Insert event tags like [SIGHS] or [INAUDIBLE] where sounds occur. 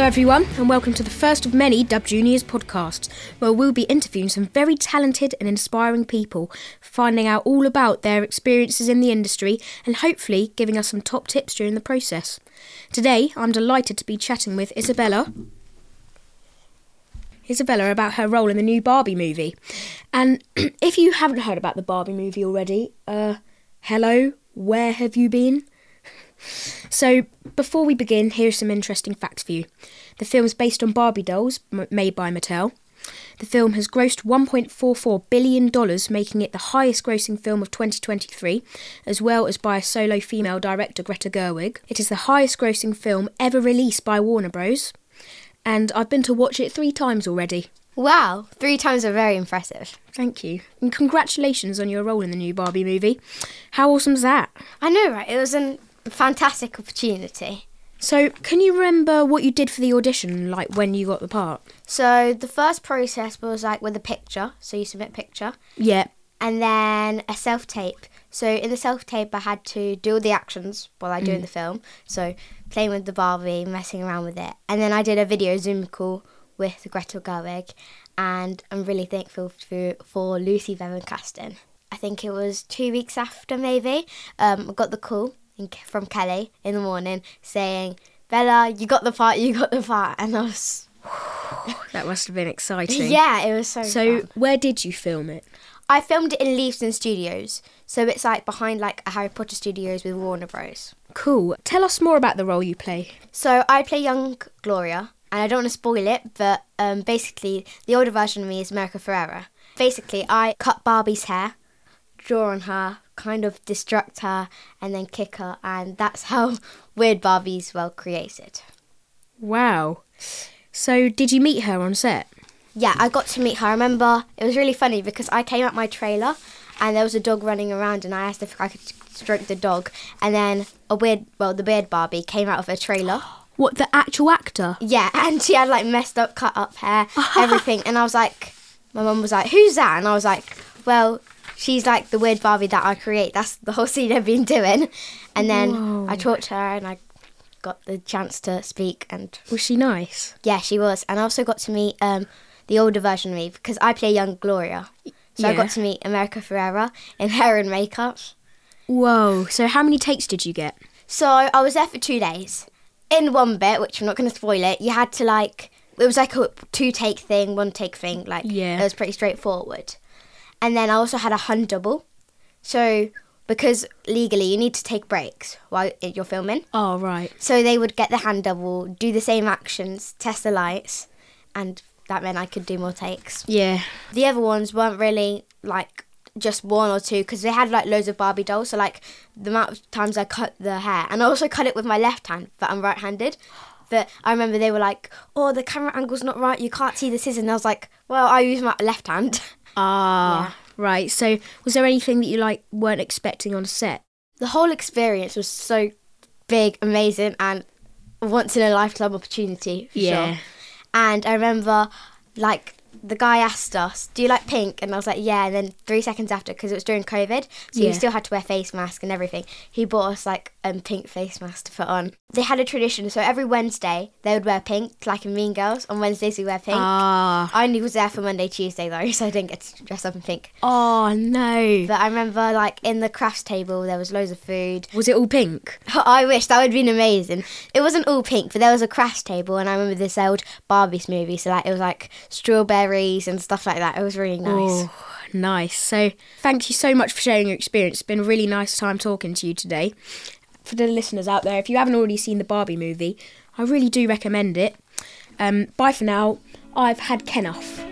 Hello, everyone, and welcome to the first of many Dub Juniors podcasts, where we'll be interviewing some very talented and inspiring people, finding out all about their experiences in the industry and hopefully giving us some top tips during the process. Today, I'm delighted to be chatting with Isabella. Isabella about her role in the new Barbie movie. And [CLEARS THROAT] if you haven't heard about the Barbie movie already, uh, hello, where have you been? So, before we begin, here are some interesting facts for you. The film is based on Barbie dolls m- made by Mattel. The film has grossed $1.44 billion, making it the highest grossing film of 2023, as well as by a solo female director, Greta Gerwig. It is the highest grossing film ever released by Warner Bros. And I've been to watch it three times already. Wow, three times are very impressive. Thank you. And congratulations on your role in the new Barbie movie. How awesome's that? I know, right? It was an fantastic opportunity. So, can you remember what you did for the audition, like when you got the part? So the first process was like with a picture. So you submit a picture, Yeah. and then a self tape. So in the self tape, I had to do all the actions while I do in the film. So playing with the Barbie, messing around with it, and then I did a video Zoom call with Greta Gerwig, and I'm really thankful for, for Lucy Bevan Casting. I think it was two weeks after maybe. Um, I got the call from Kelly in the morning saying, "Bella, you got the part. You got the part," and I was [SIGHS] That must have been exciting. yeah, it was so. So, fun. where did you film it? I filmed it in Leavesden Studios, so it's like behind like a Harry Potter Studios with Warner Bros. Cool. Tell us more about the role you play. So I play young Gloria, and I don't want to spoil it, but um, basically the older version of me is America Ferrera. Basically, I cut Barbie's hair, draw on her, kind of distract her, and then kick her, and that's how [LAUGHS] Weird Barbie's well created. Wow. So, did you meet her on set? Yeah, I got to meet her. I remember it was really funny because I came out my trailer and there was a dog running around and I asked if I could stroke the dog and then a weird well the weird Barbie came out of her trailer. [GASPS] What, the actual actor? Yeah, [LAUGHS] and she had like messed up cut up hair, [LAUGHS] everything and I was like my mum was like, Who's that? And I was like, Well, she's like the weird Barbie that I create. That's the whole scene I've been doing. And then Whoa. I talked to her and I got the chance to speak and Was she nice? yeah, she was. And I also got to meet um, the older version of me because I play young Gloria. So I got to meet America Ferrera in hair and makeup. Whoa. So, how many takes did you get? So I was there for two days. In one bit, which I'm not going to spoil it, you had to like, it was like a two take thing, one take thing. Like, Yeah. it was pretty straightforward. And then I also had a hand double. So, because legally you need to take breaks while you're filming. Oh, right. So they would get the hand double, do the same actions, test the lights, and that meant I could do more takes. Yeah. The other ones weren't really like just one or two because they had like loads of Barbie dolls. So like the amount of times I cut the hair, and I also cut it with my left hand, but I'm right-handed. But I remember they were like, "Oh, the camera angle's not right. You can't see the scissors." And I was like, "Well, I use my left hand." [LAUGHS] Ah, right. So, was there anything that you like weren't expecting on set? the whole experience was so big, amazing, and once in a lifetime opportunity. For Yeah. Sure. And I remember, like, the guy asked us, "Do you like pink?" And I was like, "Yeah." And then three seconds after, because it was during COVID, so Yeah. you still had to wear face mask and everything. He bought us like um pink face mask to put on. They had a tradition, so every Wednesday they would wear pink, like in Mean Girls. On Wednesdays we wear pink. Ah. I only was there for Monday, Tuesday though, [LAUGHS] so I didn't get to dress up in pink. Oh, no. But I remember, like, in the crafts table, there was loads of food. Was it all pink? [LAUGHS] I wish that would have been amazing. It wasn't all pink, but there was a crafts table, and I remember this old Barbie's movie, so like it was like strawberries and stuff like that. It was really nice. Oh, nice. So, thank you so much for sharing your experience. It's been a really nice time talking to you today. For the listeners out there, if you haven't already seen the Barbie movie, I really do recommend it. Um, bye for now. I've had Ken off.